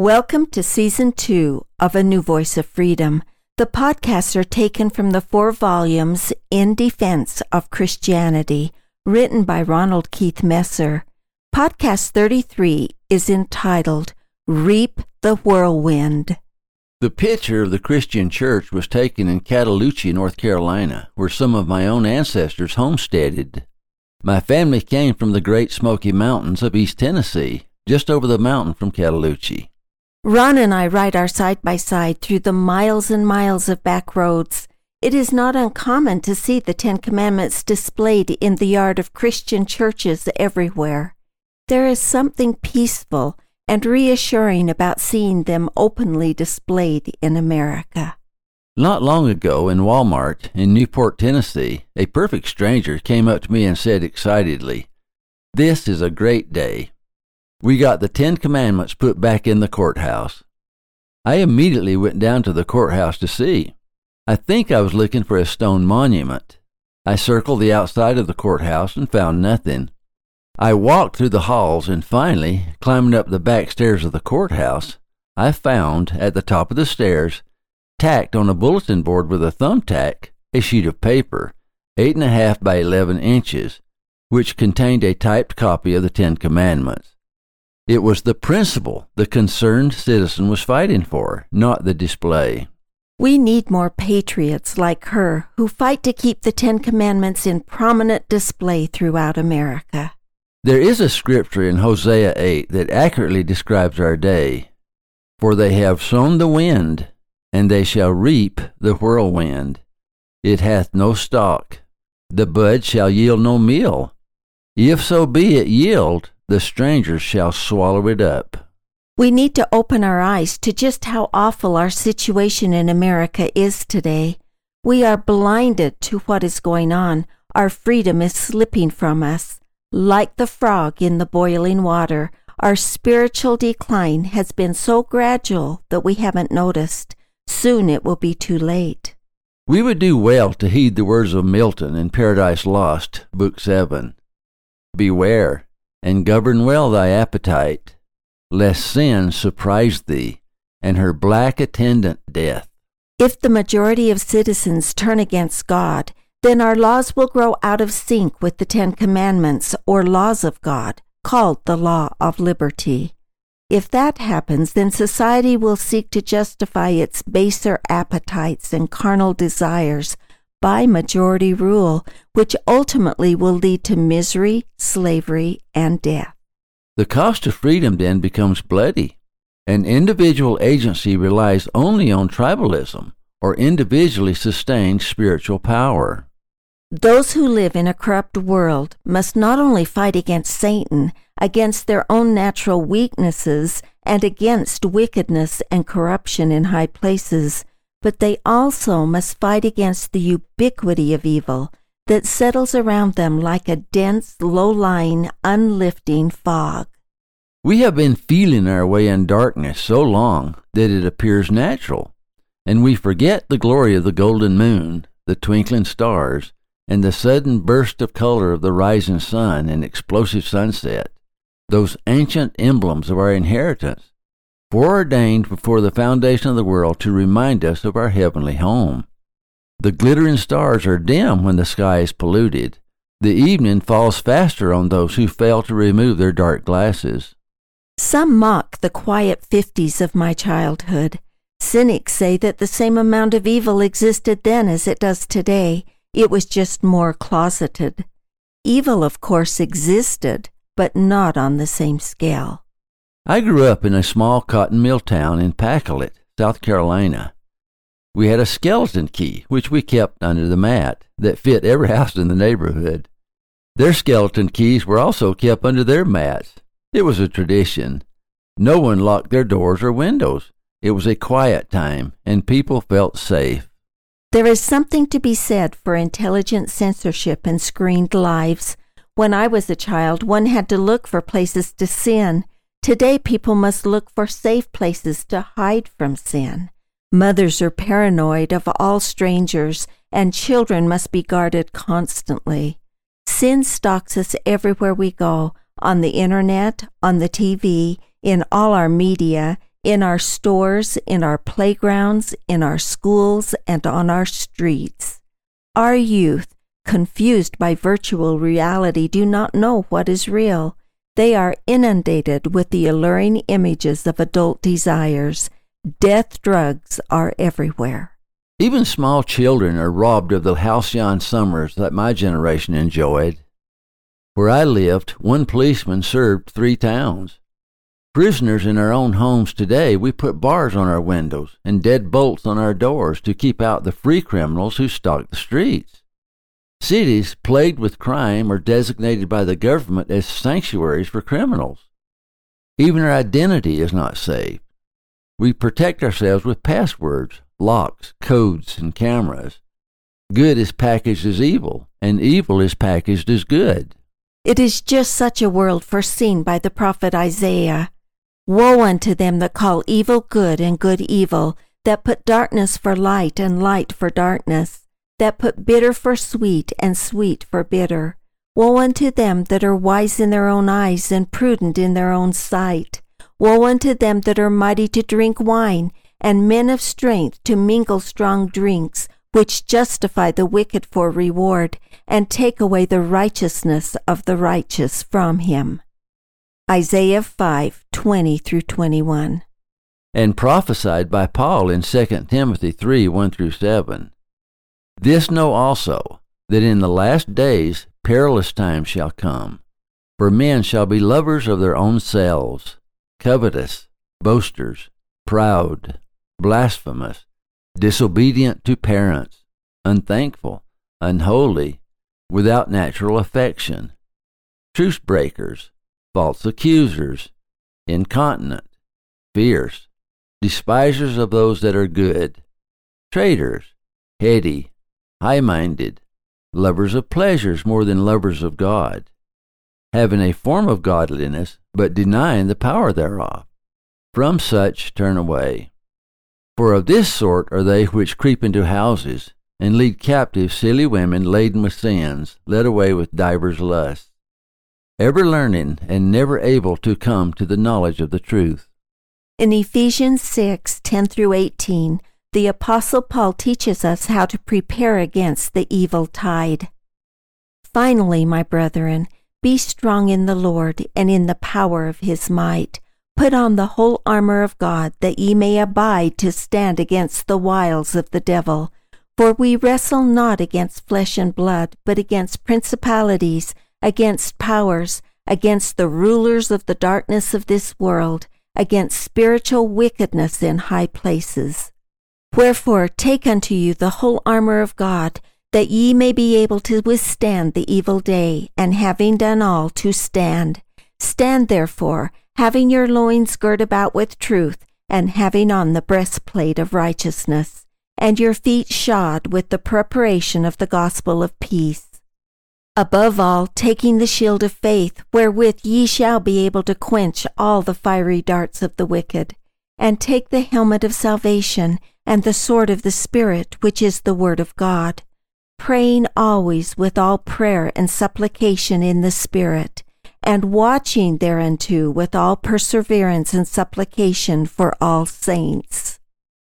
Welcome to season two of A New Voice of Freedom. The podcasts are taken from the four volumes In Defense of Christianity, written by Ronald Keith Messer. Podcast 33 is entitled Reap the Whirlwind. The picture of the Christian church was taken in Cataloochee, North Carolina, where some of my own ancestors homesteaded. My family came from the Great Smoky Mountains of East Tennessee, just over the mountain from Cataloochee. Ron and I ride our side by side through the miles and miles of back roads. It is not uncommon to see the Ten Commandments displayed in the yard of Christian churches everywhere. There is something peaceful and reassuring about seeing them openly displayed in America. Not long ago in Walmart in Newport, Tennessee, a perfect stranger came up to me and said excitedly, This is a great day. We got the Ten Commandments put back in the courthouse. I immediately went down to the courthouse to see. I think I was looking for a stone monument. I circled the outside of the courthouse and found nothing. I walked through the halls and finally, climbing up the back stairs of the courthouse, I found, at the top of the stairs, tacked on a bulletin board with a thumbtack, a sheet of paper, eight and a half by eleven inches, which contained a typed copy of the Ten Commandments. It was the principle the concerned citizen was fighting for, not the display. We need more patriots like her who fight to keep the Ten Commandments in prominent display throughout America. There is a scripture in Hosea 8 that accurately describes our day. For they have sown the wind, and they shall reap the whirlwind. It hath no stalk. The bud shall yield no meal. If so be it yield, the strangers shall swallow it up. We need to open our eyes to just how awful our situation in America is today. We are blinded to what is going on. Our freedom is slipping from us. Like the frog in the boiling water, our spiritual decline has been so gradual that we haven't noticed. Soon it will be too late. We would do well to heed the words of Milton in Paradise Lost, Book 7. Beware, and govern well thy appetite, lest sin surprise thee, and her black attendant death. If the majority of citizens turn against God, then our laws will grow out of sync with the Ten Commandments or laws of God, called the law of liberty. If that happens, then society will seek to justify its baser appetites and carnal desires by majority rule, which ultimately will lead to misery, slavery, and death. The cost of freedom then becomes bloody. An individual agency relies only on tribalism or individually sustained spiritual power. Those who live in a corrupt world must not only fight against Satan, against their own natural weaknesses, and against wickedness and corruption in high places, but they also must fight against the ubiquity of evil that settles around them like a dense, low lying, unlifting fog. We have been feeling our way in darkness so long that it appears natural, and we forget the glory of the golden moon, the twinkling stars, and the sudden burst of color of the rising sun and explosive sunset, those ancient emblems of our inheritance foreordained before the foundation of the world to remind us of our heavenly home. The glittering stars are dim when the sky is polluted. The evening falls faster on those who fail to remove their dark glasses. Some mock the quiet fifties of my childhood. Cynics say that the same amount of evil existed then as it does today. It was just more closeted. Evil, of course, existed, but not on the same scale. I grew up in a small cotton mill town in Pacolet, South Carolina. We had a skeleton key, which we kept under the mat, that fit every house in the neighborhood. Their skeleton keys were also kept under their mats. It was a tradition. No one locked their doors or windows. It was a quiet time, and people felt safe. There is something to be said for intelligent censorship and screened lives. When I was a child, one had to look for places to sin. Today, people must look for safe places to hide from sin. Mothers are paranoid of all strangers, and children must be guarded constantly. Sin stalks us everywhere we go on the internet, on the TV, in all our media, in our stores, in our playgrounds, in our schools, and on our streets. Our youth, confused by virtual reality, do not know what is real. They are inundated with the alluring images of adult desires. Death drugs are everywhere. Even small children are robbed of the halcyon summers that my generation enjoyed. Where I lived, one policeman served three towns. Prisoners in our own homes today, we put bars on our windows and dead bolts on our doors to keep out the free criminals who stalk the streets. Cities plagued with crime are designated by the government as sanctuaries for criminals. Even our identity is not safe. We protect ourselves with passwords, locks, codes, and cameras. Good is packaged as evil, and evil is packaged as good. It is just such a world foreseen by the prophet Isaiah. Woe unto them that call evil good and good evil, that put darkness for light and light for darkness, that put bitter for sweet and sweet for bitter. Woe unto them that are wise in their own eyes and prudent in their own sight. Woe unto them that are mighty to drink wine, and men of strength to mingle strong drinks, which justify the wicked for reward, and take away the righteousness of the righteous from him. Isaiah 5 20 through 21. And prophesied by Paul in 2 Timothy 3 1 through 7. This know also, that in the last days perilous times shall come. For men shall be lovers of their own selves, covetous, boasters, proud, blasphemous, disobedient to parents, unthankful, unholy, without natural affection, truce breakers false accusers, incontinent, fierce, despisers of those that are good, traitors, heady, high minded, lovers of pleasures more than lovers of God, having a form of godliness, but denying the power thereof. From such turn away. For of this sort are they which creep into houses, and lead captive silly women laden with sins, led away with divers lusts ever learning and never able to come to the knowledge of the truth. In Ephesians 6 10 through 18, the Apostle Paul teaches us how to prepare against the evil tide. Finally, my brethren, be strong in the Lord and in the power of his might. Put on the whole armor of God, that ye may abide to stand against the wiles of the devil. For we wrestle not against flesh and blood, but against principalities against powers, against the rulers of the darkness of this world, against spiritual wickedness in high places. Wherefore take unto you the whole armor of God, that ye may be able to withstand the evil day, and having done all, to stand. Stand therefore, having your loins girt about with truth, and having on the breastplate of righteousness, and your feet shod with the preparation of the gospel of peace. Above all, taking the shield of faith, wherewith ye shall be able to quench all the fiery darts of the wicked, and take the helmet of salvation and the sword of the Spirit, which is the word of God, praying always with all prayer and supplication in the Spirit, and watching thereunto with all perseverance and supplication for all saints.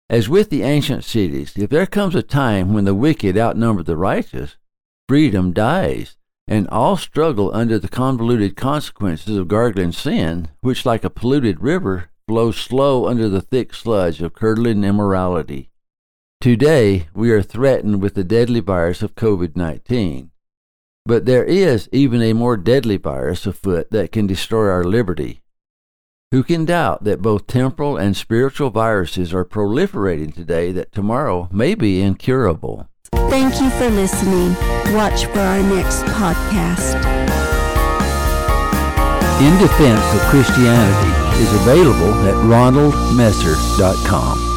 As with the ancient cities, if there comes a time when the wicked outnumber the righteous, freedom dies, and all struggle under the convoluted consequences of gargling sin, which, like a polluted river, flows slow under the thick sludge of curdling immorality. Today, we are threatened with the deadly virus of COVID 19. But there is even a more deadly virus afoot that can destroy our liberty. Who can doubt that both temporal and spiritual viruses are proliferating today that tomorrow may be incurable? Thank you for listening. Watch for our next podcast. In Defense of Christianity is available at ronaldmesser.com.